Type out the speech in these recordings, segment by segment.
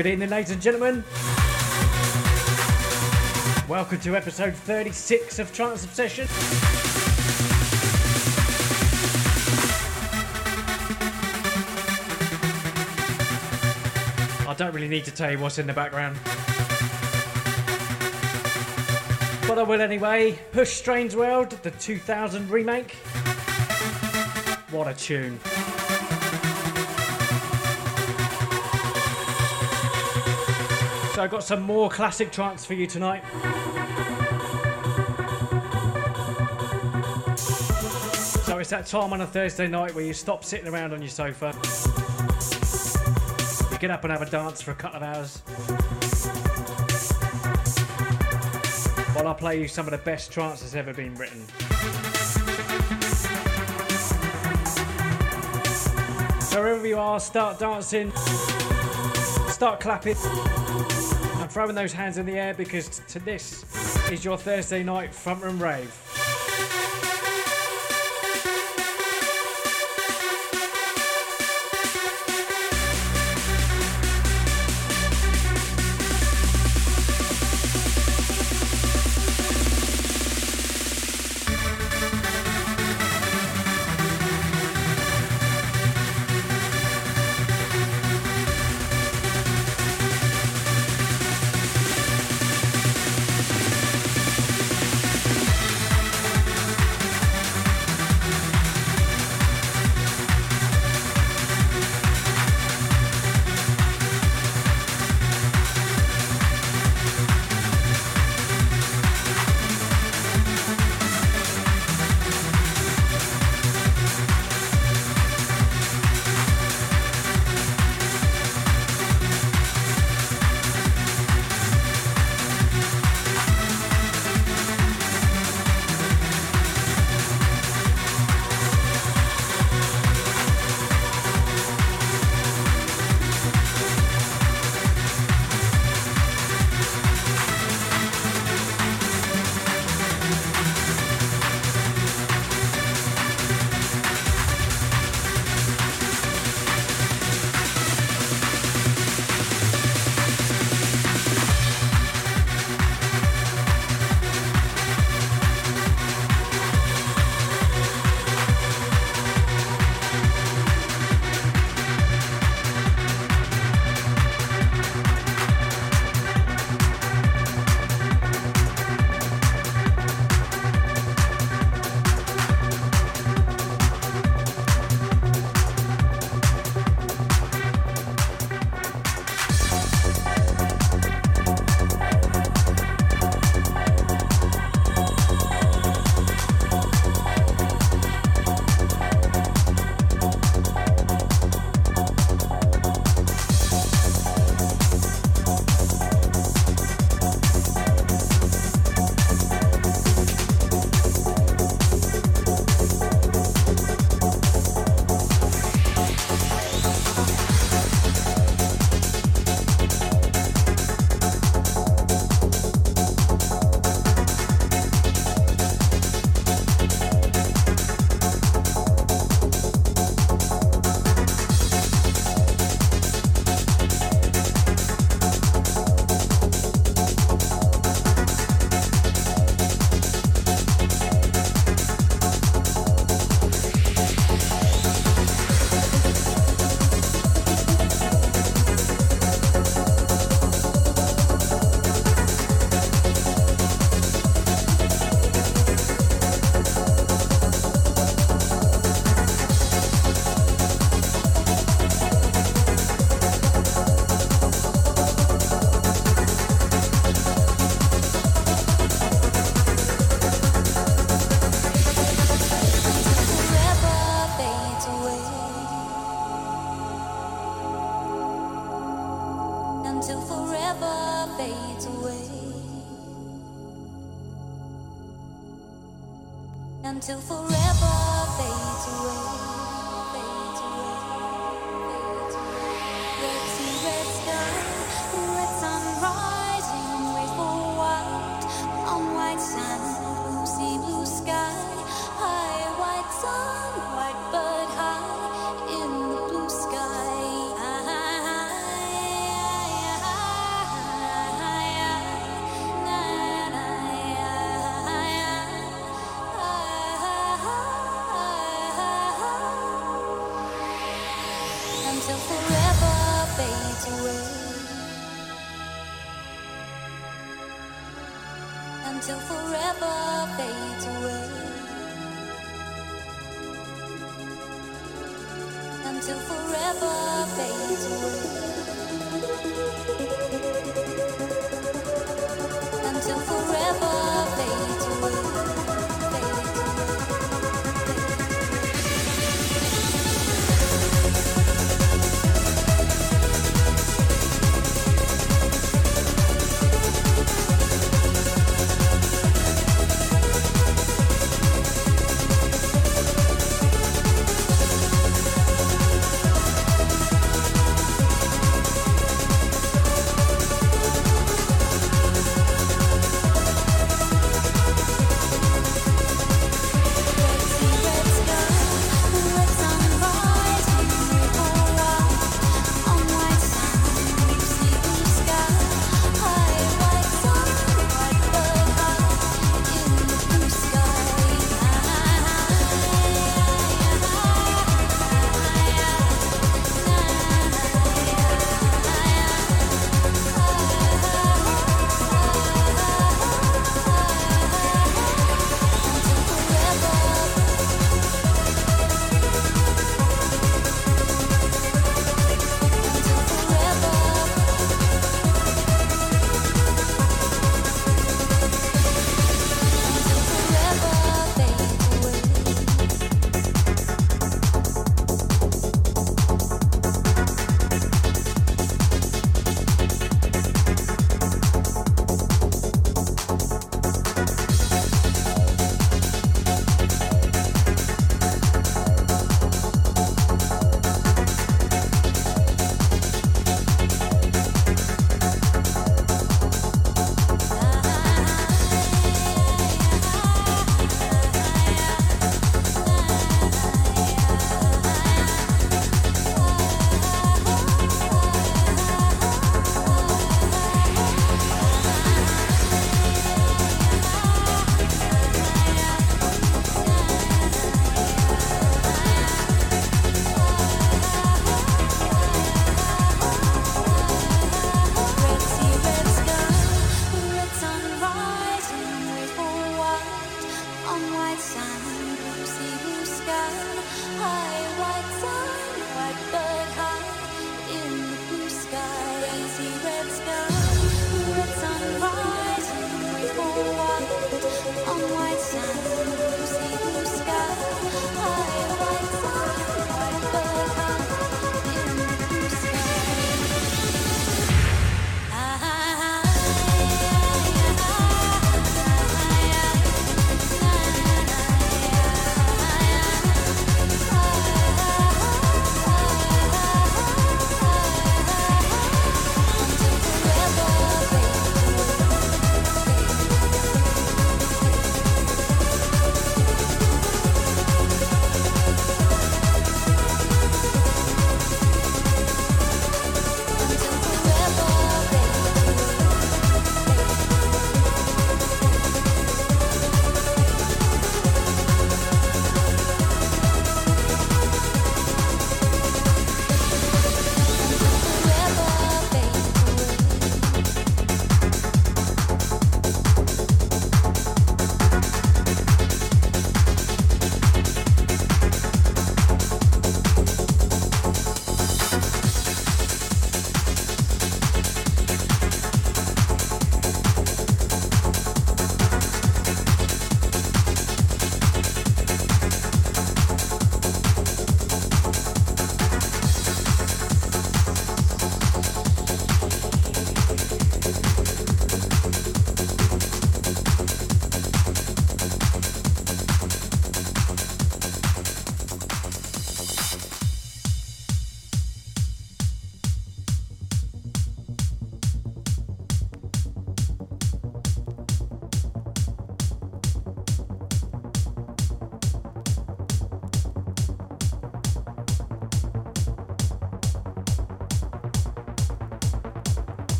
Good evening, ladies and gentlemen. Welcome to episode 36 of Trance Obsession. I don't really need to tell you what's in the background. But I will anyway. Push Strange World, the 2000 remake. What a tune. So I've got some more classic trance for you tonight. So it's that time on a Thursday night where you stop sitting around on your sofa. You get up and have a dance for a couple of hours. While I play you some of the best trance that's ever been written. So wherever you are, start dancing, start clapping throwing those hands in the air because to this is your Thursday night front room rave. Until forever fades away. Until forever fades away. Until forever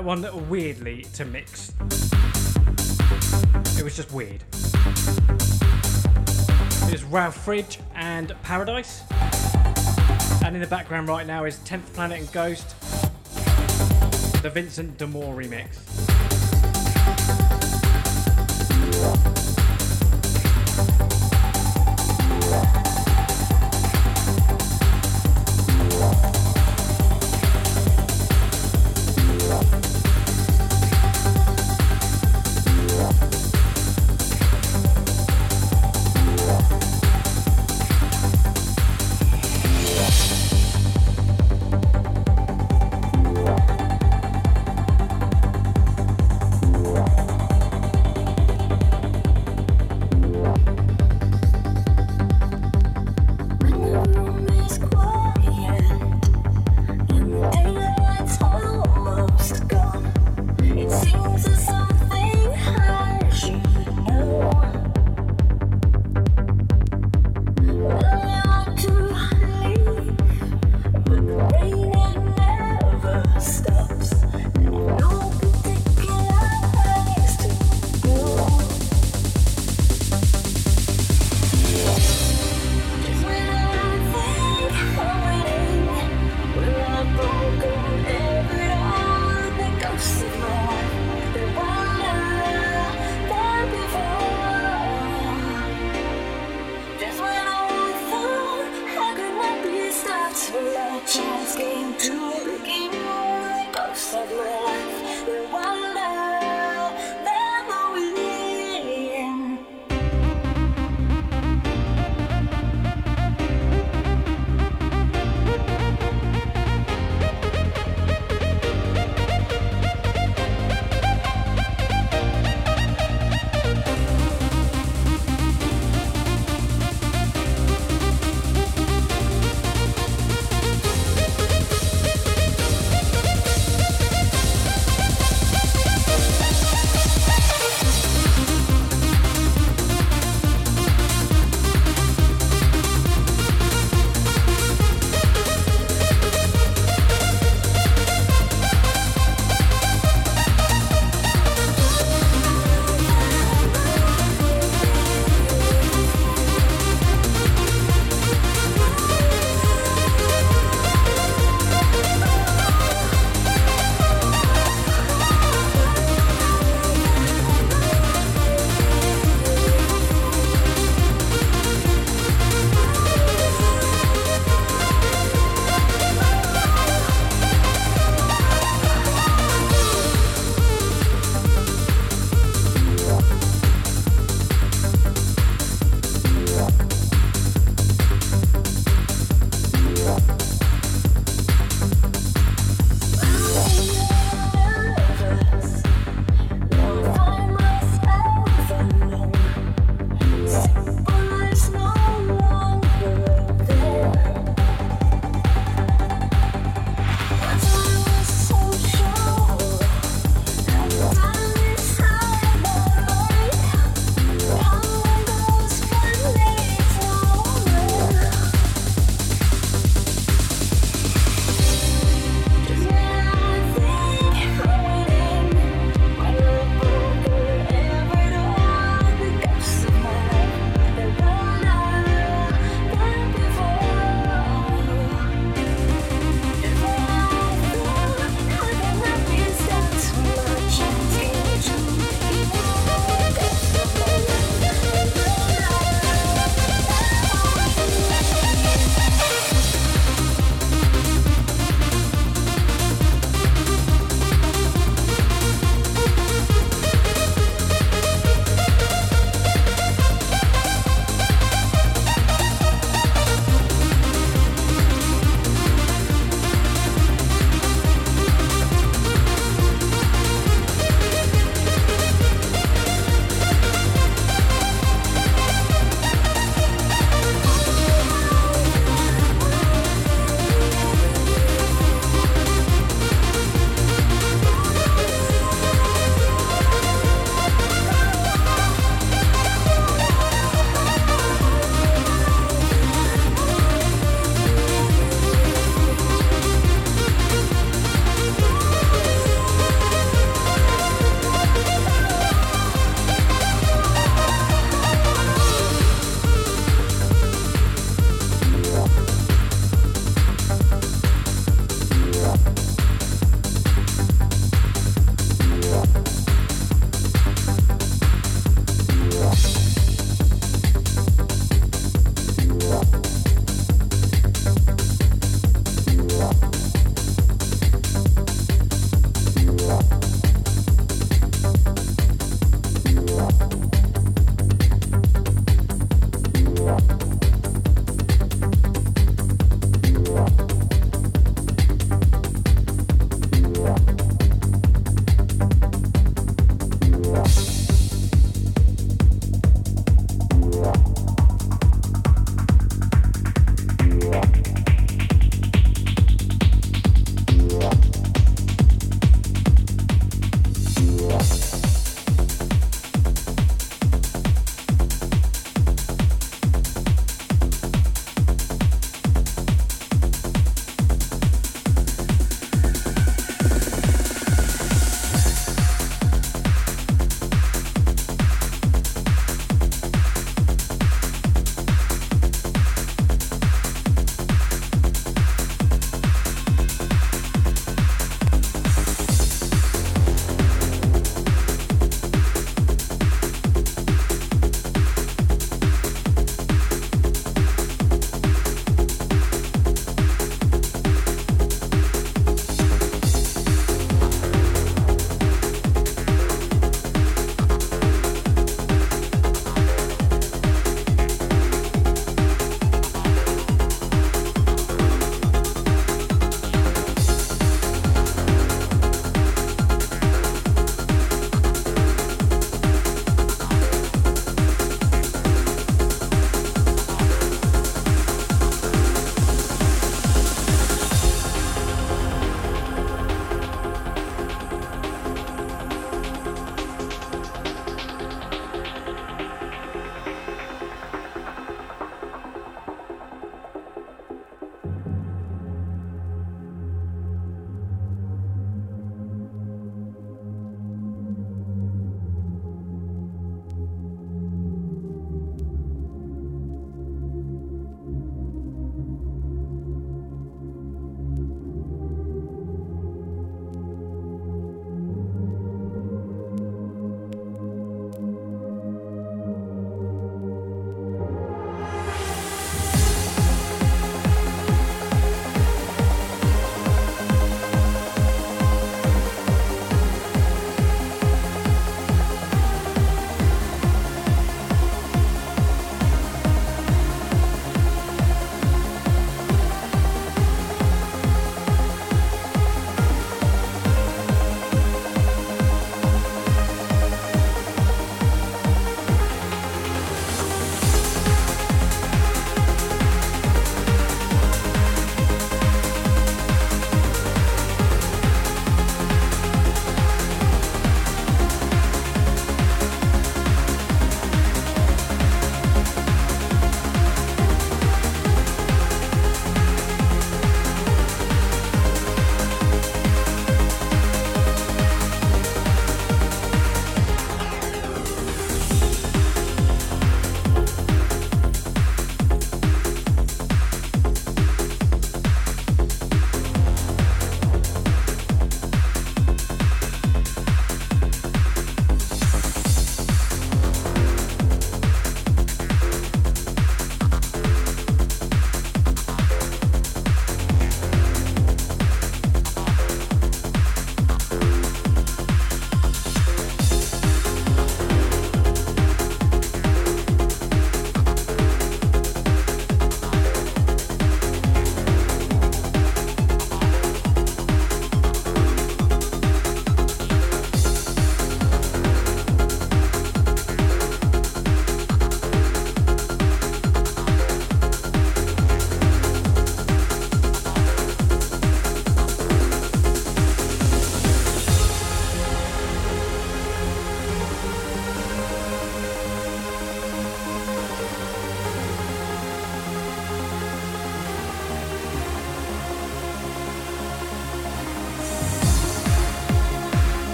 that one weirdly to mix. It was just weird. It's Ralph Fridge and Paradise. And in the background right now is 10th Planet and Ghost, the Vincent de Moor remix.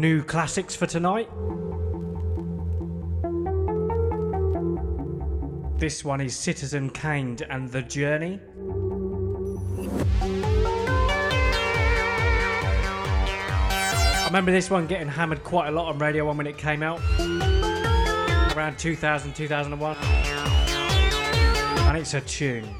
New classics for tonight. This one is Citizen Kane and The Journey. I remember this one getting hammered quite a lot on Radio 1 when it came out. Around 2000, 2001. And it's a tune.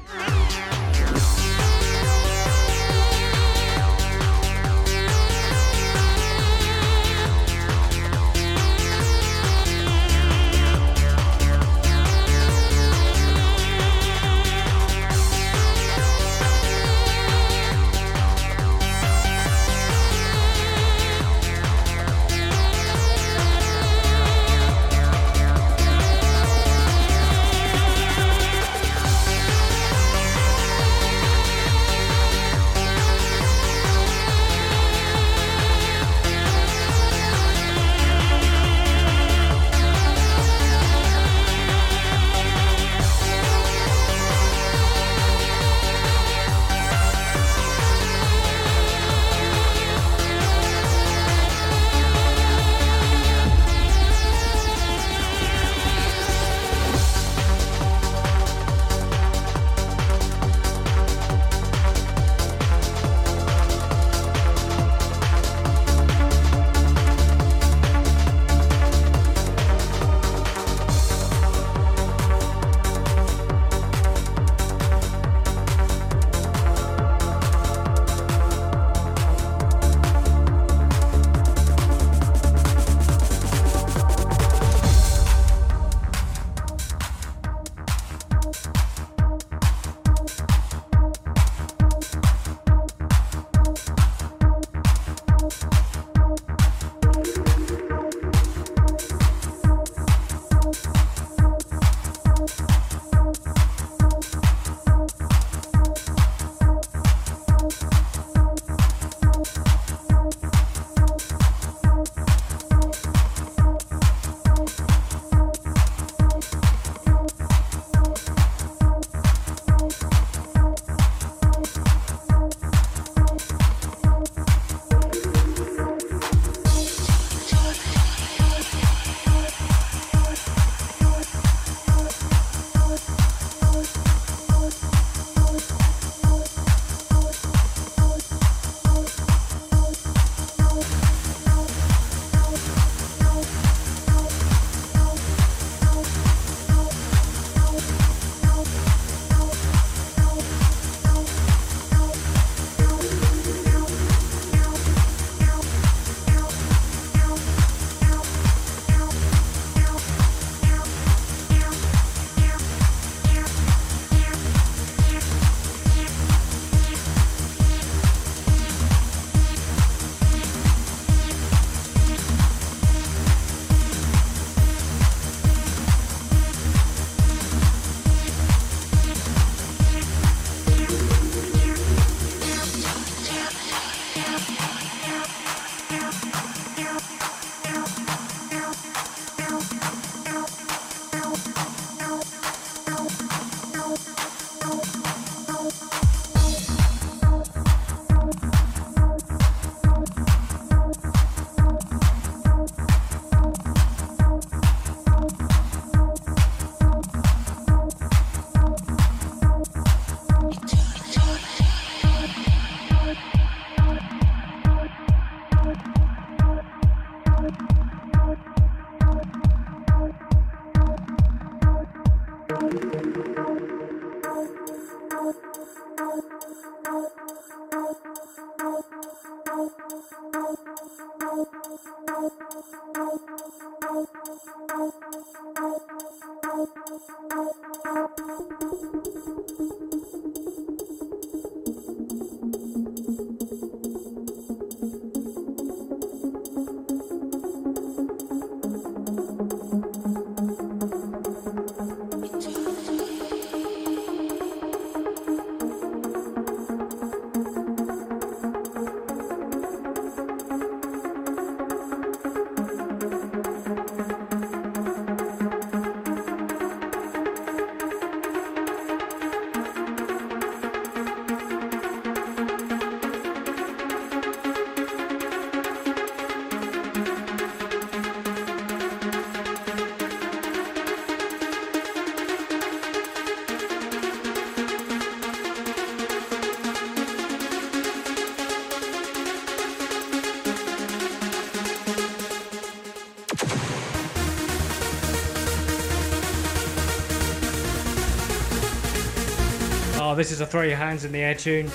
Oh, this is a throw your hands in the air tune.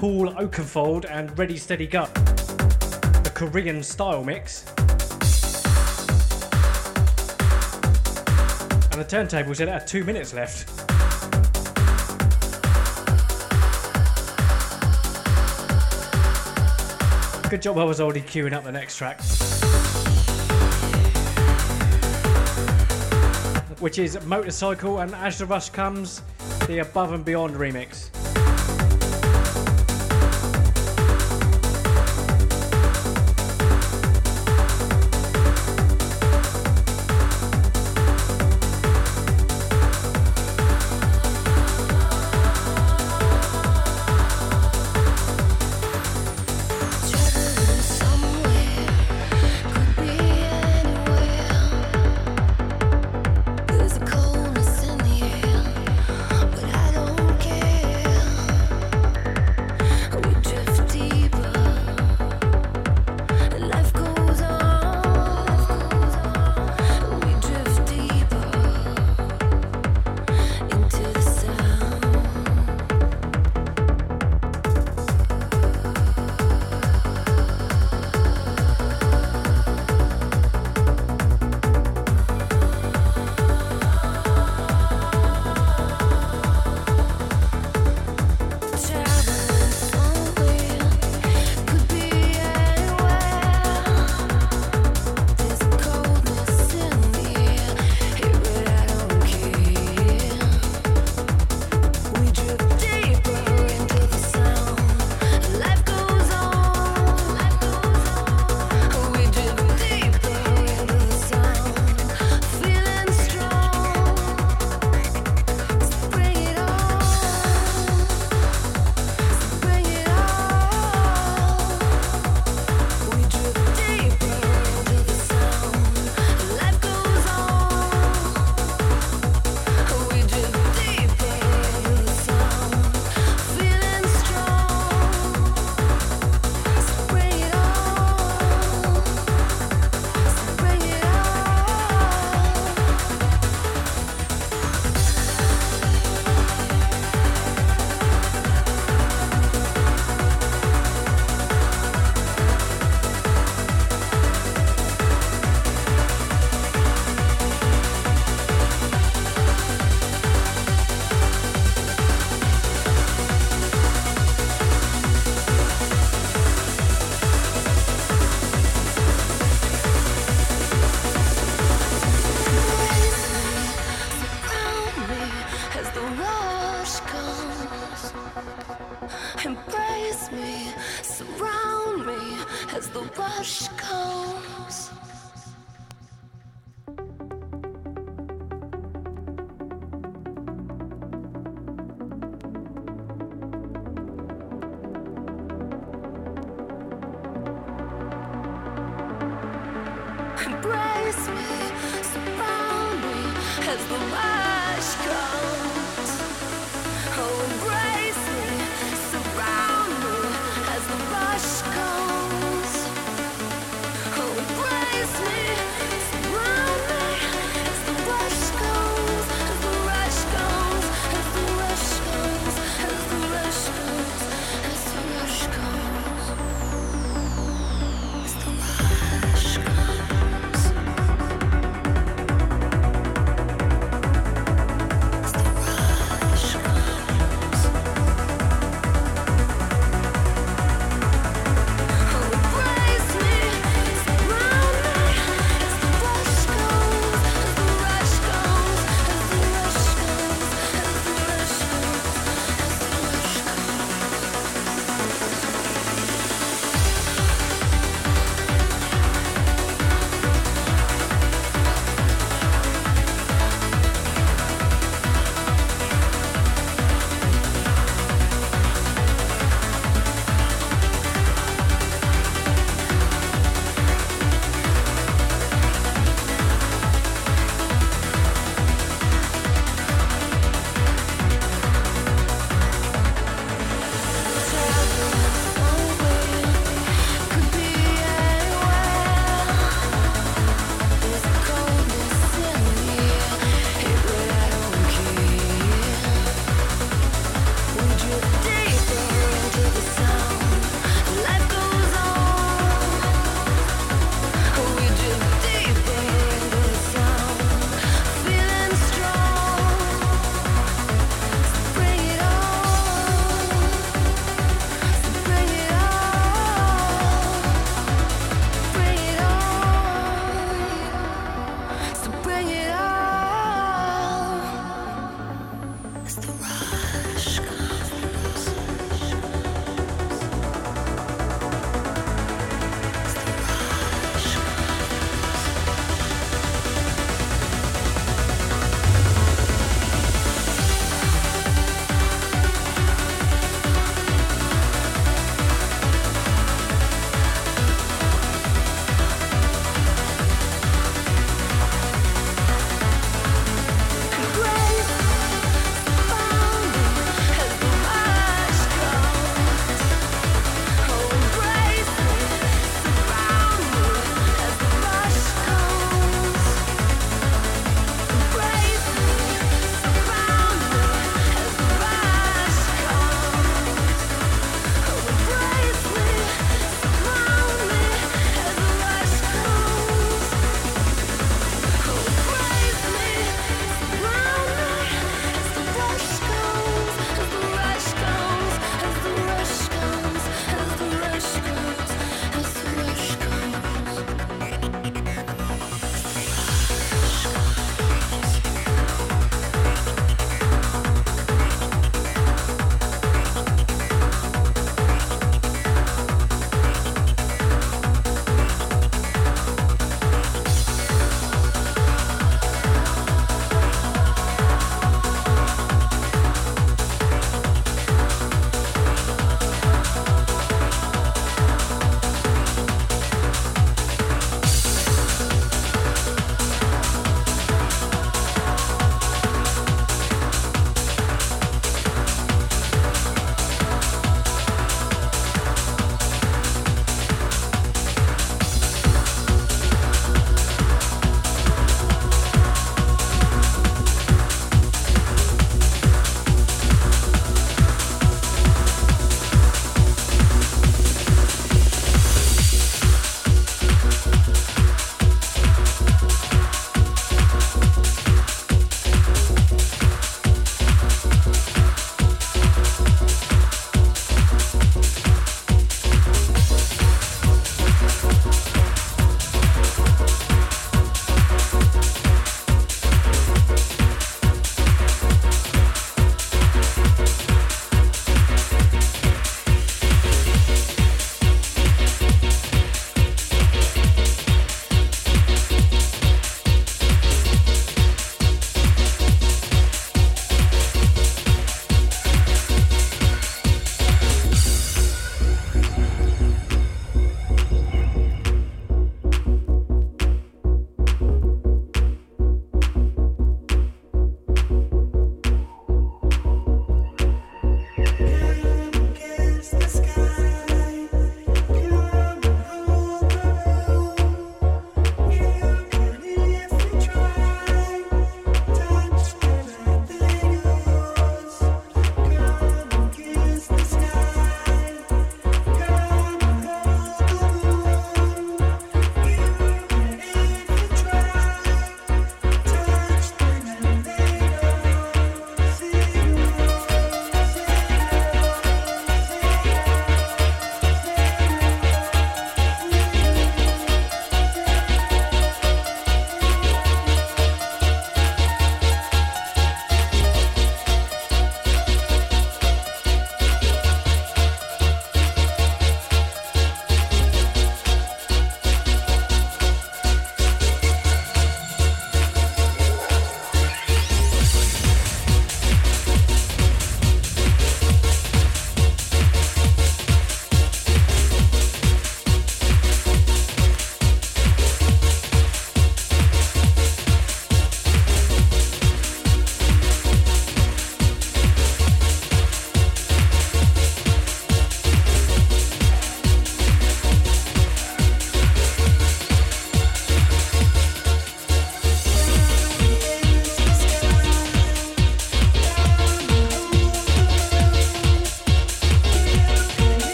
Paul Oakenfold and Ready Steady Go, the Korean style mix. And the turntable said it had two minutes left. Good job I was already queuing up the next track. Which is Motorcycle and As the Rush Comes, the Above and Beyond remix.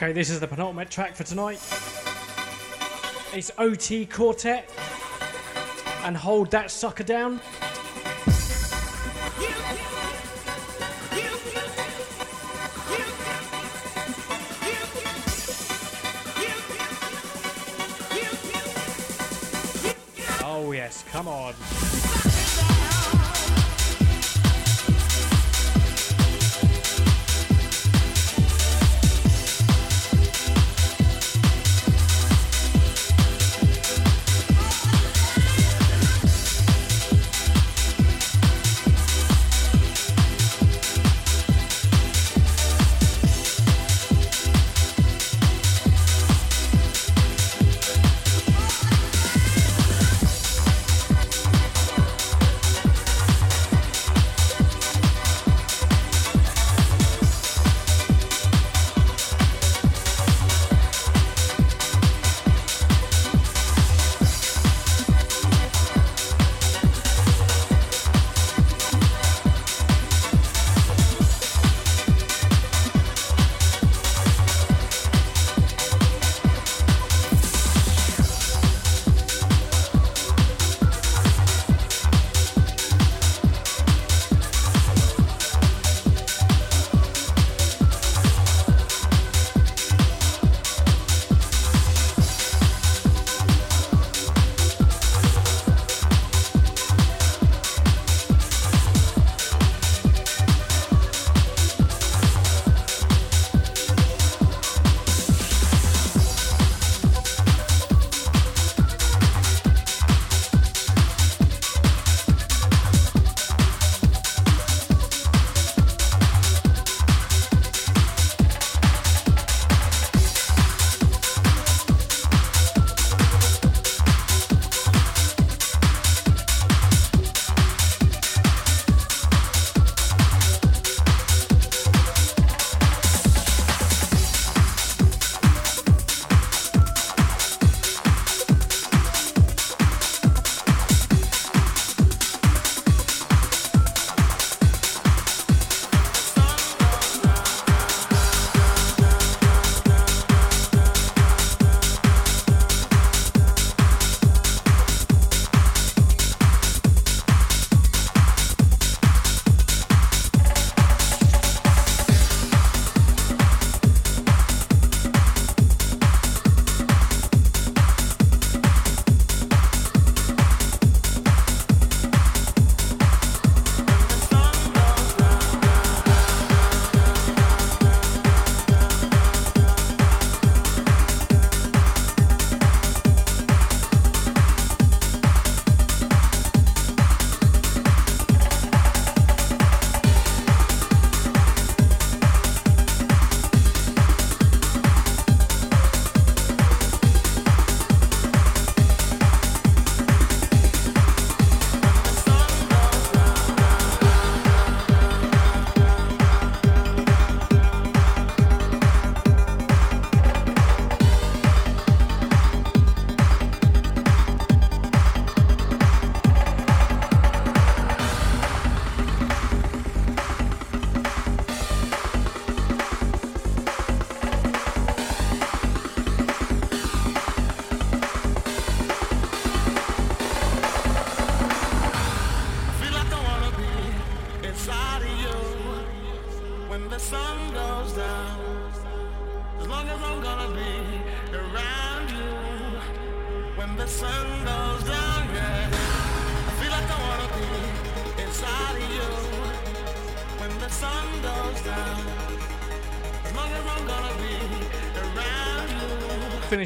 Okay, this is the penultimate track for tonight. It's OT Quartet and Hold That Sucker Down.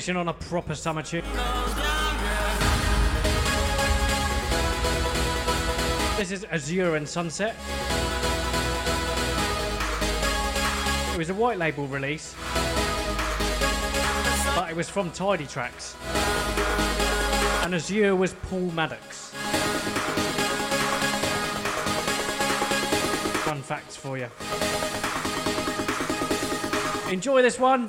Finishing on a proper summer tune. This is Azure and Sunset. It was a white label release, but it was from Tidy Trax. And Azure was Paul Maddox. Fun facts for you. Enjoy this one.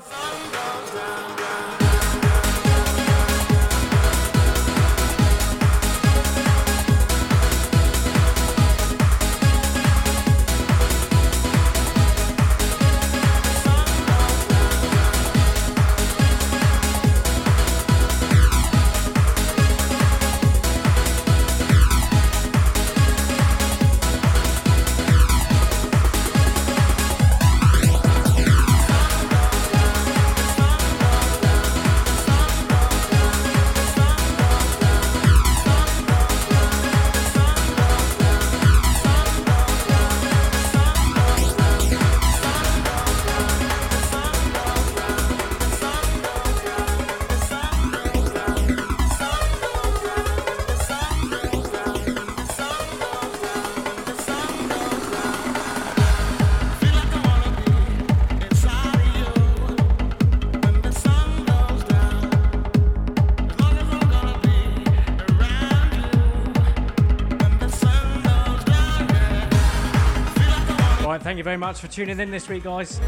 Very much for tuning in this week, guys.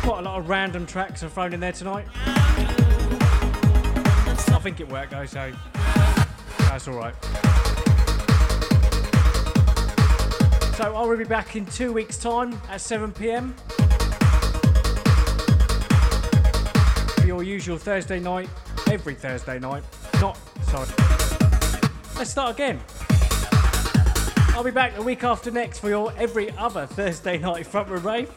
Quite a lot of random tracks are thrown in there tonight. I think it worked though, so that's alright. So I will be back in two weeks' time at 7 pm for your usual Thursday night, every Thursday night. Not, sorry. Let's start again. I'll be back the week after next for your every other Thursday night front row rave.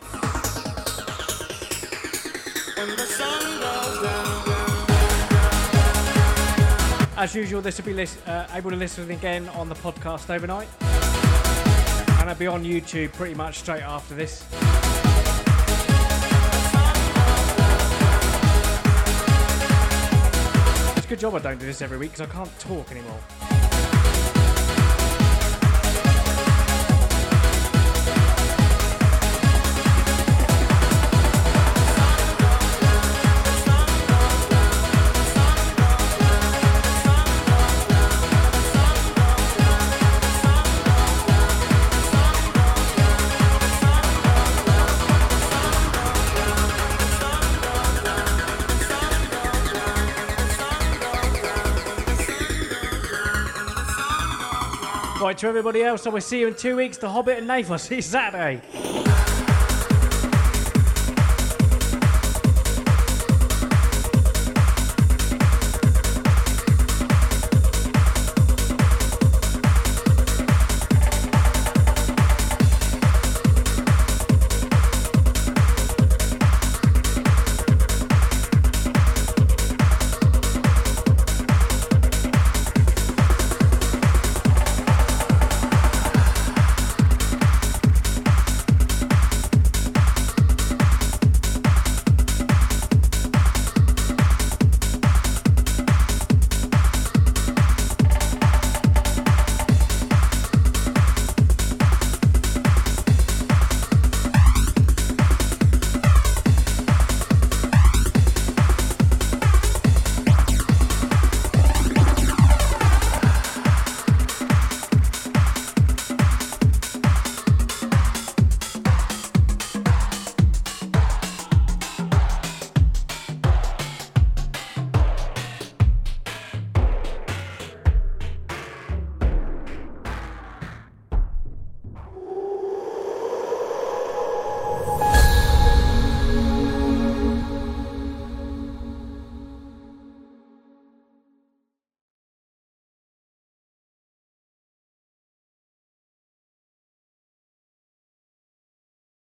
As usual, this will be lis- uh, able to listen again on the podcast overnight. And I'll be on YouTube pretty much straight after this. It's a good job I don't do this every week because I can't talk anymore. To everybody else, I will see you in two weeks. The Hobbit and Nath. I'll see you Saturday.